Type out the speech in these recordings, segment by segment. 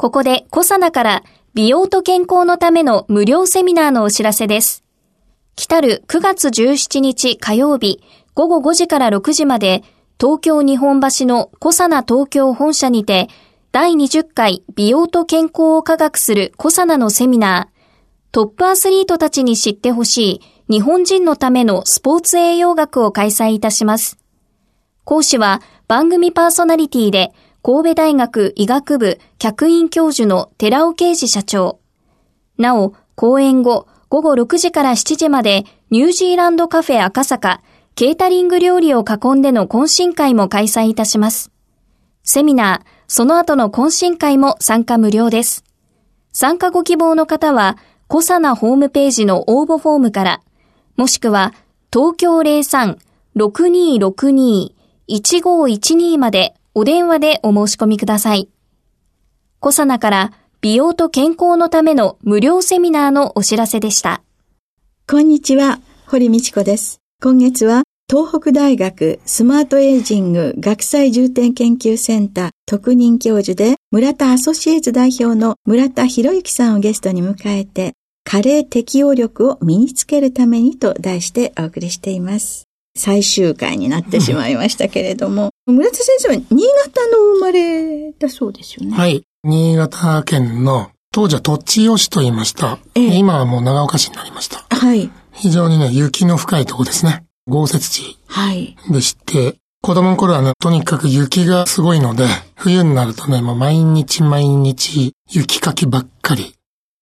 ここでコサナから美容と健康のための無料セミナーのお知らせです来たる9月17日火曜日午後5時から6時まで東京日本橋のコサナ東京本社にて第20回美容と健康を科学するコサナのセミナートップアスリートたちに知ってほしい日本人のためのスポーツ栄養学を開催いたします。講師は番組パーソナリティで神戸大学医学部客員教授の寺尾啓治社長。なお、講演後午後6時から7時までニュージーランドカフェ赤坂ケータリング料理を囲んでの懇親会も開催いたします。セミナー、その後の懇親会も参加無料です。参加ご希望の方は、コサナホームページの応募フォームから、もしくは、東京03-6262-1512までお電話でお申し込みください。コサナから美容と健康のための無料セミナーのお知らせでした。こんにちは、堀道子です。今月は東北大学スマートエイジング学際重点研究センター特任教授で村田アソシエイツ代表の村田博之さんをゲストに迎えて加齢適応力を身につけるためにと題してお送りしています。最終回になってしまいましたけれども、村田先生は新潟の生まれだそうですよね。はい。新潟県の、当時は栃吉と言いました。ええ、今はもう長岡市になりました。はい。非常にね、雪の深いとこですね。豪雪地。はい。でして、子供の頃はね、とにかく雪がすごいので、冬になるとね、もう毎日毎日雪かきばっかり。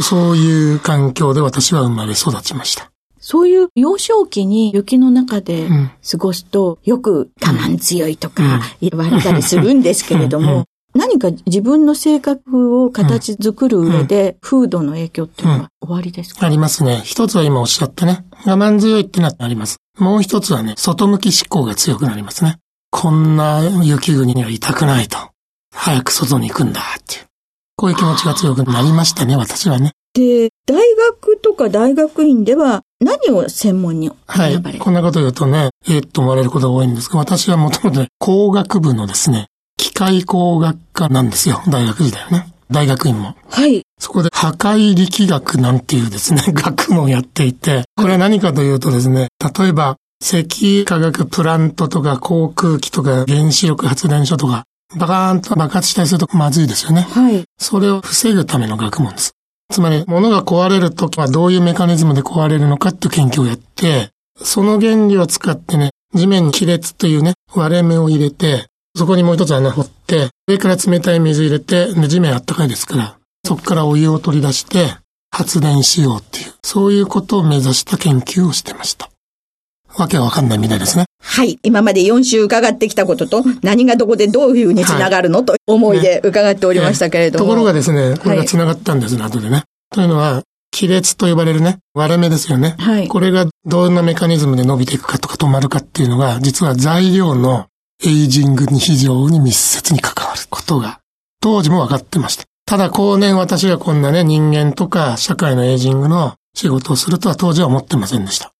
そういう環境で私は生まれ育ちました。そういう幼少期に雪の中で過ごすと、よく我慢強いとか言われたりするんですけれども、何か自分の性格を形作る上で、風土の影響っていうのは終わりですか、ありますね。一つは今おっしゃったね。我慢強いってのはあります。もう一つはね、外向き思考が強くなりますね。こんな雪国にはいたくないと。早く外に行くんだっていう。こういう気持ちが強くなりましたね、私はね。で、大学とか大学院では何を専門にはい。こんなこと言うとね、えー、っと思われることが多いんですが、私はもともと工学部のですね、機械工学科なんですよ。大学時代はね。大学院も。はい。そこで破壊力学なんていうですね、学問をやっていて、これは何かというとですね、例えば、石化学プラントとか航空機とか原子力発電所とか、バカーンと爆発したりするとまずいですよね。はい。それを防ぐための学問です。つまり、物が壊れるときはどういうメカニズムで壊れるのかっていう研究をやって、その原理を使ってね、地面に亀裂というね、割れ目を入れて、そこにもう一つ穴掘って、上から冷たい水入れて、で地面あったかいですから、そこからお湯を取り出して発電しようっていう、そういうことを目指した研究をしてました。わけはわかんないみたいですね。はい。今まで4週伺ってきたことと、何がどこでどういうふうにつながるの、はい、と思いで伺っておりましたけれども。ね、ところがですね、これがつながったんですね、はい、後でね。というのは、亀裂と呼ばれるね、割れ目ですよね。はい。これがどんなメカニズムで伸びていくかとか止まるかっていうのが、実は材料のエイジングに非常に密接に関わることが、当時も分かってました。ただ後年私がこんなね、人間とか社会のエイジングの仕事をするとは当時は思ってませんでした。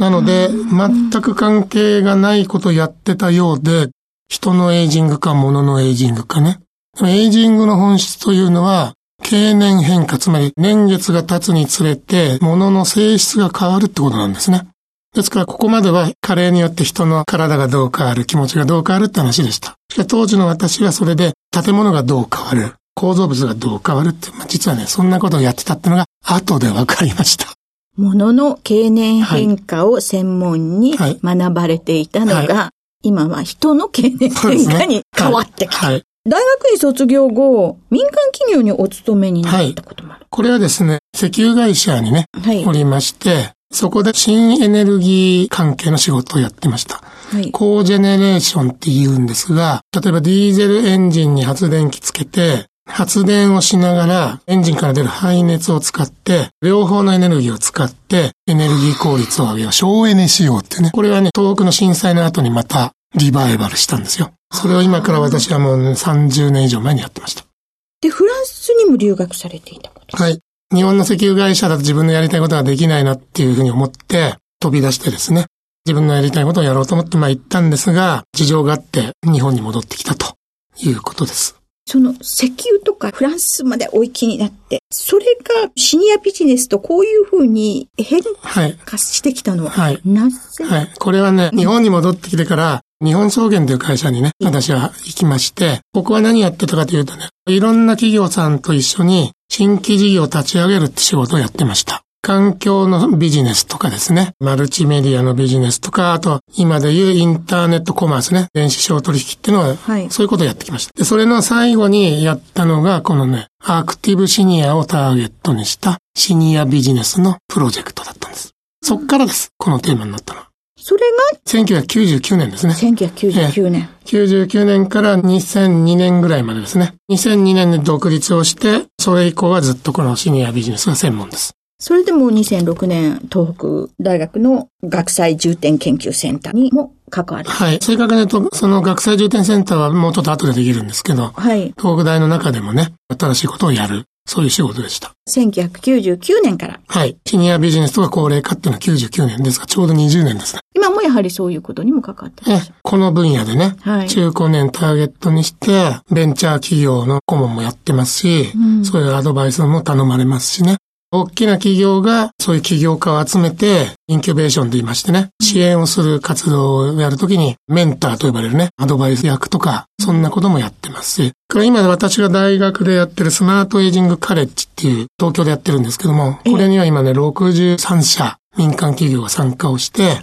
なので、全く関係がないことをやってたようで、人のエイジングか物のエイジングかね。エイジングの本質というのは、経年変化、つまり年月が経つにつれて、物の性質が変わるってことなんですね。ですから、ここまでは加齢によって人の体がどう変わる、気持ちがどう変わるって話でした。しかし当時の私はそれで、建物がどう変わる、構造物がどう変わるって、まあ、実はね、そんなことをやってたってのが、後で分かりました。物の経年変化を専門に学ばれていたのが、はい。はい、今は人の経年変化に変わってきた。大学院卒業後、民間企業にお勤めになったこともある。これはですね、石油会社にね、おりまして、そこで新エネルギー関係の仕事をやってました。はい、コージェネレーションって言うんですが、例えばディーゼルエンジンに発電機つけて、発電をしながら、エンジンから出る排熱を使って、両方のエネルギーを使って、エネルギー効率を上げよう。省エネしようってね。これはね、東北の震災の後にまたリバイバルしたんですよ。それを今から私はもう、ね、30年以上前にやってました。で、フランスにも留学されていたことはい。日本の石油会社だと自分のやりたいことができないなっていうふうに思って、飛び出してですね、自分のやりたいことをやろうと思ってまあ行ったんですが、事情があって日本に戻ってきたということです。その石油とかフランスまでお行きになって、それがシニアビジネスとこういうふうに変化してきたのは、はい、なぜ、はい、これはね、日本に戻ってきてから、日本証券という会社にね、私は行きまして、ここは何やってたかというとね、いろんな企業さんと一緒に新規事業を立ち上げるって仕事をやってました。環境のビジネスとかですね、マルチメディアのビジネスとか、あと今でいうインターネットコマースね、電子商取引っていうのは、はい、そういうことをやってきました。で、それの最後にやったのが、このね、アクティブシニアをターゲットにしたシニアビジネスのプロジェクトだったんです。そっからです、このテーマになったのは。それが ?1999 年ですね。1999年。99年から2002年ぐらいまでですね。2002年に独立をして、それ以降はずっとこのシニアビジネスが専門です。それでも2006年、東北大学の学際重点研究センターにも関わる。はい。正確に言うと、その学際重点センターはもうちょっと後でできるんですけど、はい。東北大の中でもね、新しいことをやる。そういう仕事でした。1999年から。はい。シニアビジネスとか高齢化っていうのは99年ですが、ちょうど20年ですね。今もやはりそういうことにも関わってます。この分野でね、はい、中高年ターゲットにして、ベンチャー企業の顧問もやってますし、うん、そういうアドバイスも頼まれますしね。大きな企業がそういう起業家を集めて、インキュベーションと言いましてね、支援をする活動をやるときに、メンターと呼ばれるね、アドバイス役とか、そんなこともやってますし、今私が大学でやってるスマートエイジングカレッジっていう東京でやってるんですけども、これには今ね、63社民間企業が参加をして、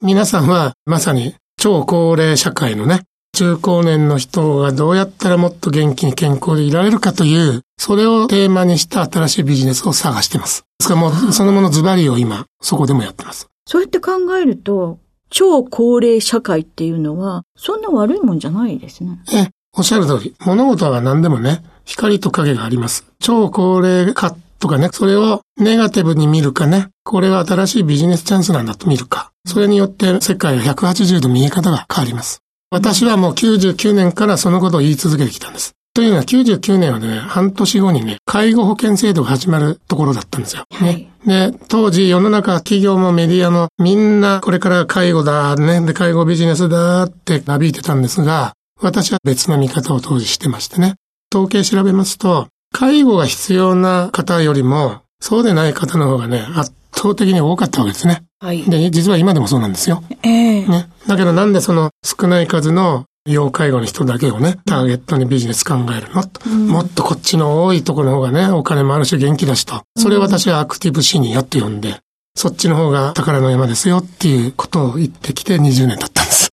皆さんはまさに超高齢社会のね、中高年の人がどうやったらもっと元気に健康でいられるかという、それをテーマにした新しいビジネスを探してます。ですからもうそのものズバリを今、そこでもやってます。そうやって考えると、超高齢社会っていうのは、そんな悪いもんじゃないですね。え、おっしゃる通り。物事は何でもね、光と影があります。超高齢化とかね、それをネガティブに見るかね、これは新しいビジネスチャンスなんだと見るか。それによって世界は180度見え方が変わります。私はもう99年からそのことを言い続けてきたんです。というのは99年はね、半年後にね、介護保険制度が始まるところだったんですよ。ね。で、当時世の中企業もメディアもみんなこれから介護だ、ね、で、介護ビジネスだってなびいてたんですが、私は別の見方を当時してましてね。統計調べますと、介護が必要な方よりも、そうでない方の方がね、圧倒的に多かったわけですね。はい。で、実は今でもそうなんですよ。ええー、ね。だけどなんでその少ない数の要介護の人だけをね、ターゲットにビジネス考えるの、うん、もっとこっちの多いところの方がね、お金もあるし元気だしと。それを私はアクティブシニアって呼んで、そっちの方が宝の山ですよっていうことを言ってきて20年経ったんです。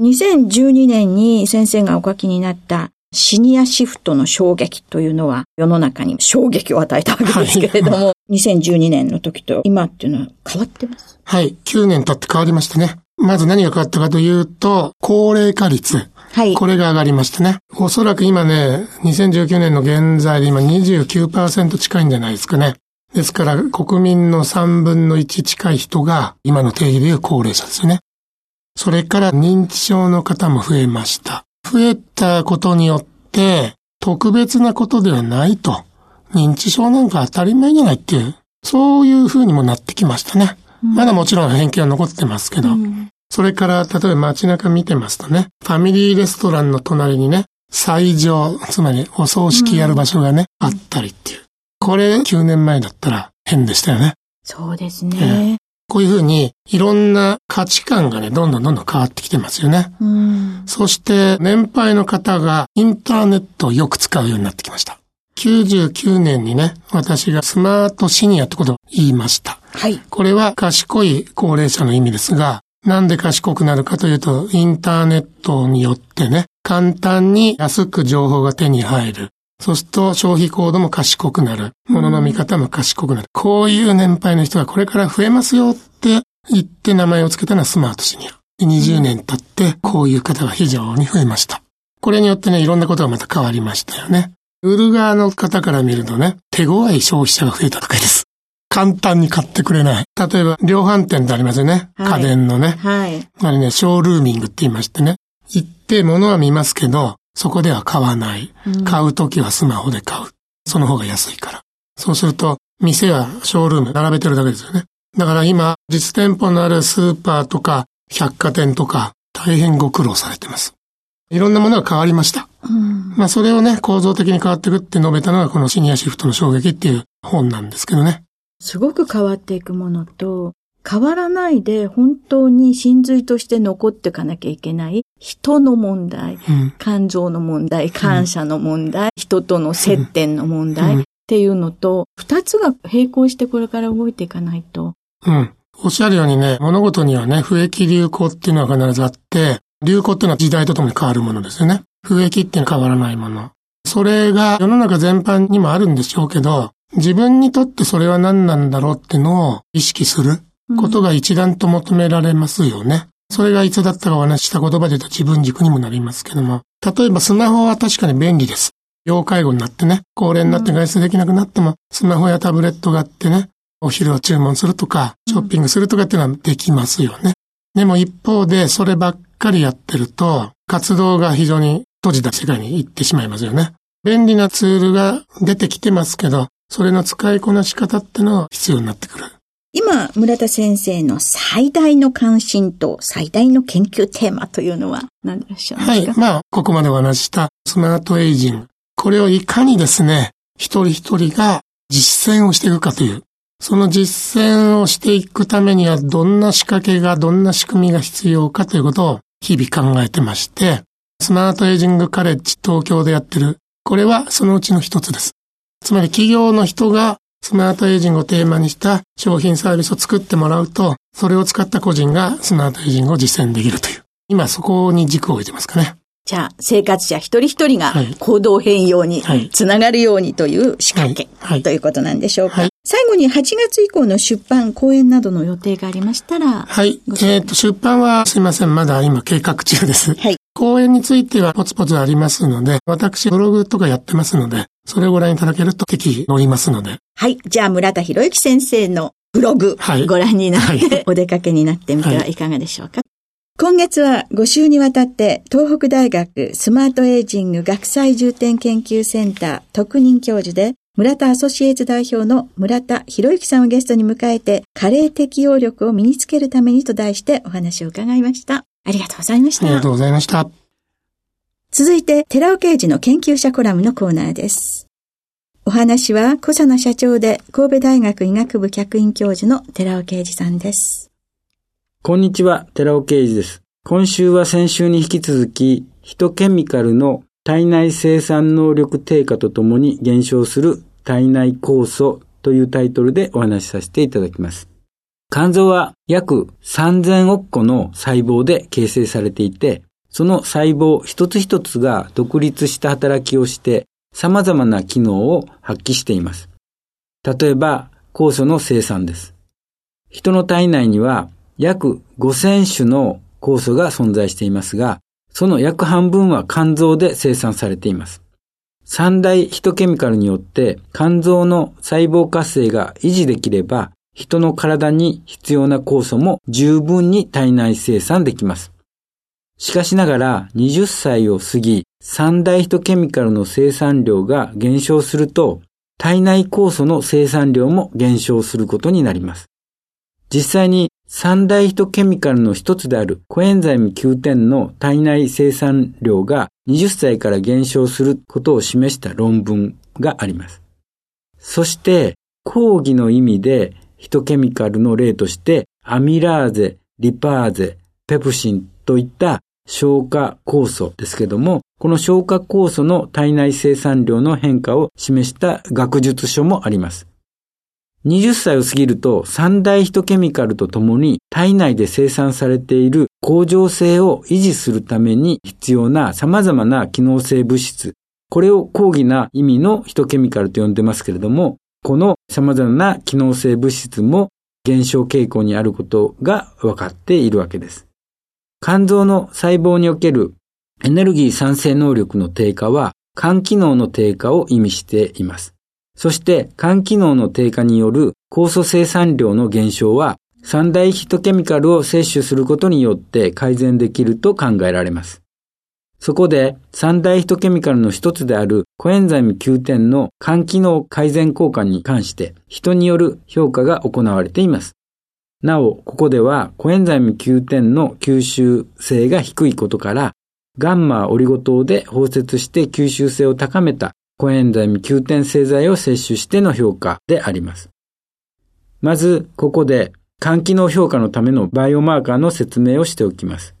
2012年に先生がお書きになったシニアシフトの衝撃というのは世の中に衝撃を与えたわけですけれども、はい、2012年の時と今っていうのは変わってます？はい。9年経って変わりましたね。まず何が変わったかというと、高齢化率。はい。これが上がりましたね。おそらく今ね、2019年の現在で今29%近いんじゃないですかね。ですから国民の3分の1近い人が今の定義でいう高齢者ですよね。それから認知症の方も増えました。増えたことによって、特別なことではないと。認知症なんか当たり前じゃないっていう、そういう風にもなってきましたね。うん、まだもちろん偏見は残ってますけど。うん、それから、例えば街中見てますとね、ファミリーレストランの隣にね、最上、つまりお葬式やる場所がね、うん、あったりっていう。これ9年前だったら変でしたよね。そうですね。こういうふうに、いろんな価値観がね、どんどんどんどん変わってきてますよね。うん、そして、年配の方がインターネットをよく使うようになってきました。99年にね、私がスマートシニアってことを言いました。はい。これは賢い高齢者の意味ですが、なんで賢くなるかというと、インターネットによってね、簡単に安く情報が手に入る。そうすると消費行動も賢くなる。物の見方も賢くなる。こういう年配の人がこれから増えますよって言って名前を付けたのはスマートシニア。20年経ってこういう方が非常に増えました。これによってね、いろんなことがまた変わりましたよね。売る側の方から見るとね、手強い消費者が増えたとかです。簡単に買ってくれない。例えば、量販店ってありますよね。はい、家電のね。はい。あれね、ショールーミングって言いましてね。行って物は見ますけど、そこでは買わない。うん、買うときはスマホで買う。その方が安いから。そうすると、店はショールーム並べてるだけですよね。だから今、実店舗のあるスーパーとか百貨店とか大変ご苦労されてます。いろんなものが変わりました。うん、まあそれをね、構造的に変わっていくって述べたのがこのシニアシフトの衝撃っていう本なんですけどね。すごく変わっていくものと、変わらないで本当に真髄として残っていかなきゃいけない人の問題、うん、感情の問題、感謝の問題、うん、人との接点の問題っていうのと、二つが並行してこれから動いていかないと。うん。おっしゃるようにね、物事にはね、不益流行っていうのは必ずあって、流行っていうのは時代とともに変わるものですよね。不益っていうのは変わらないもの。それが世の中全般にもあるんでしょうけど、自分にとってそれは何なんだろうってのを意識することが一段と求められますよね。それがいつだったかお話した言葉で言うと自分軸にもなりますけども、例えばスマホは確かに便利です。要介護になってね、高齢になって外出できなくなっても、スマホやタブレットがあってね、お昼を注文するとか、ショッピングするとかっていうのはできますよね。でも一方で、そればっかりやってると、活動が非常に閉じた世界に行ってしまいますよね。便利なツールが出てきてますけど、それの使いこなし方ってのは必要になってくる。今、村田先生の最大の関心と最大の研究テーマというのは何でしょうかはい。まあ、ここまでお話したスマートエイジング。これをいかにですね、一人一人が実践をしていくかという。その実践をしていくためにはどんな仕掛けが、どんな仕組みが必要かということを日々考えてまして、スマートエイジングカレッジ東京でやってる、これはそのうちの一つです。つまり企業の人がスマートエイジングをテーマにした商品サービスを作ってもらうと、それを使った個人がスマートエイジングを実践できるという。今そこに軸を置いてますかね。じゃあ、生活者一人一人が行動変容につながるようにという仕掛け、はいはい、ということなんでしょうか。はい、最後に8月以降の出版、講演などの予定がありましたら。はい。えっ、ー、と、出版はすいません。まだ今計画中です。はい。講演についてはポツポツありますので、私ブログとかやってますので、それをご覧いただけると適宜載りますので。はい。じゃあ、村田博之先生のブログ、はい、ご覧になって、はい、お出かけになってみてはいかがでしょうか？今月は5週にわたって東北大学スマートエイジング学際重点研究センター特任教授で村田アソシエイツ代表の村田博之さんをゲストに迎えて加齢適応力を身につけるためにと題してお話を伺いました。ありがとうございました。ありがとうございました。続いて寺尾刑事の研究者コラムのコーナーです。お話は小佐野社長で神戸大学医学部客員教授の寺尾啓二さんです。こんにちは、寺尾啓二です。今週は先週に引き続き、ヒトケミカルの体内生産能力低下とともに減少する体内酵素というタイトルでお話しさせていただきます。肝臓は約3000億個の細胞で形成されていて、その細胞一つ一つが独立した働きをして様々な機能を発揮しています。例えば、酵素の生産です。人の体内には約5000種の酵素が存在していますが、その約半分は肝臓で生産されています。三大ヒトケミカルによって肝臓の細胞活性が維持できれば、人の体に必要な酵素も十分に体内生産できます。しかしながら20歳を過ぎ、三大ヒトケミカルの生産量が減少すると、体内酵素の生産量も減少することになります。実際に三大ヒトケミカルの一つであるコエンザイム9点の体内生産量が20歳から減少することを示した論文があります。そして、講義の意味でヒトケミカルの例としてアミラーゼ、リパーゼ、ペプシンといった消化酵素ですけども、この消化酵素の体内生産量の変化を示した学術書もあります。20歳を過ぎると三大ヒトケミカルとともに体内で生産されている恒常性を維持するために必要な様々な機能性物質、これを講義な意味のヒトケミカルと呼んでますけれども、この様々な機能性物質も減少傾向にあることが分かっているわけです。肝臓の細胞におけるエネルギー産生能力の低下は肝機能の低下を意味しています。そして肝機能の低下による酵素生産量の減少は三大ヒトケミカルを摂取することによって改善できると考えられます。そこで三大ヒトケミカルの一つであるコエンザイム Q10 の肝機能改善効果に関して人による評価が行われています。なお、ここではコエンザイム Q10 の吸収性が低いことから、ガンマオリゴ糖で包摂して吸収性を高めたコエンザイム Q10 製剤を摂取しての評価であります。まず、ここで肝機能評価のためのバイオマーカーの説明をしておきます。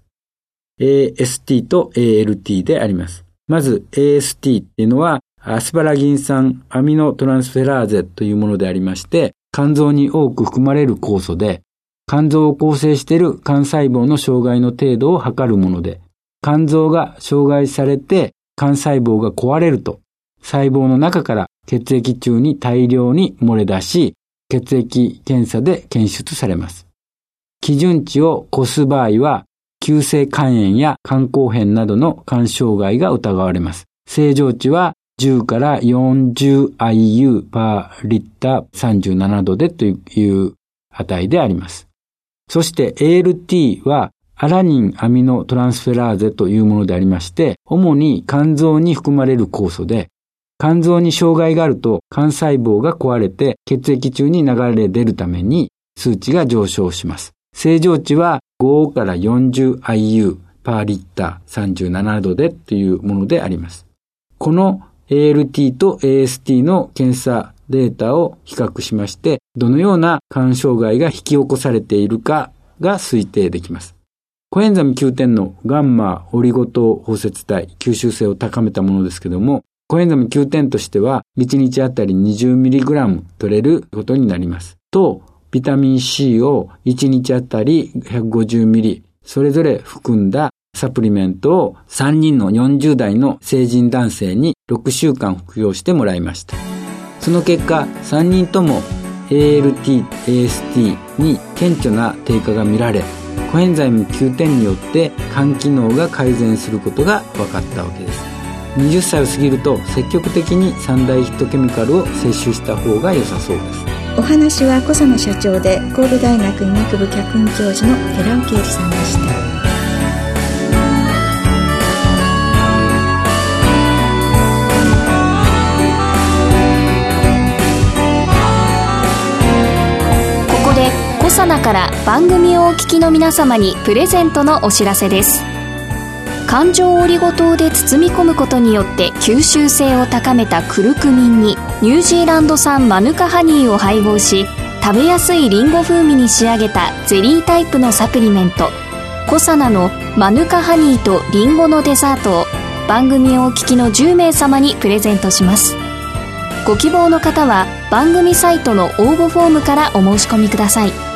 AST と ALT であります。まず AST っていうのはアスパラギン酸アミノトランスフェラーゼというものでありまして、肝臓に多く含まれる酵素で、肝臓を構成している肝細胞の障害の程度を測るもので、肝臓が障害されて肝細胞が壊れると、細胞の中から血液中に大量に漏れ出し、血液検査で検出されます。基準値を超す場合は、急性肝炎や肝硬変などの肝障害が疑われます。正常値は10から 40IU パーリッター37度でという値であります。そして ALT はアラニンアミノトランスフェラーゼというものでありまして、主に肝臓に含まれる酵素で、肝臓に障害があると肝細胞が壊れて血液中に流れ出るために数値が上昇します。正常値は5から 40IU パーリッター37度でというものであります。この ALT と AST の検査データを比較しまして、どのような肝障害が引き起こされているかが推定できます。コエンザミ Q10 のガンマオリゴ糖包摂体、吸収性を高めたものですけども、コエンザミ Q10 としては1日あたり 20mg 取れることになります。と、ビタミン C を1日あたり 150mg それぞれ含んだサプリメントを3人の40代の成人男性に6週間服用してもらいました。その結果、3人とも ALT、AST に顕著な低下が見られ、コエンザイム9点によって肝機能が改善することが分かったわけです。20歳を過ぎると積極的に三大ヒットケミカルを摂取した方が良さそうです。お話は小佐野社長で神戸大学医学部客員教授の寺尾啓二さんでした。コサナから番組をお聞きの皆様にプレゼントのお知らせです環状オリゴ糖で包み込むことによって吸収性を高めたクルクミンにニュージーランド産マヌカハニーを配合し食べやすいリンゴ風味に仕上げたゼリータイプのサプリメントコサナのマヌカハニーとリンゴのデザートを番組をお聞きの10名様にプレゼントします。ご希望の方は番組サイトの応募フォームからお申し込みください。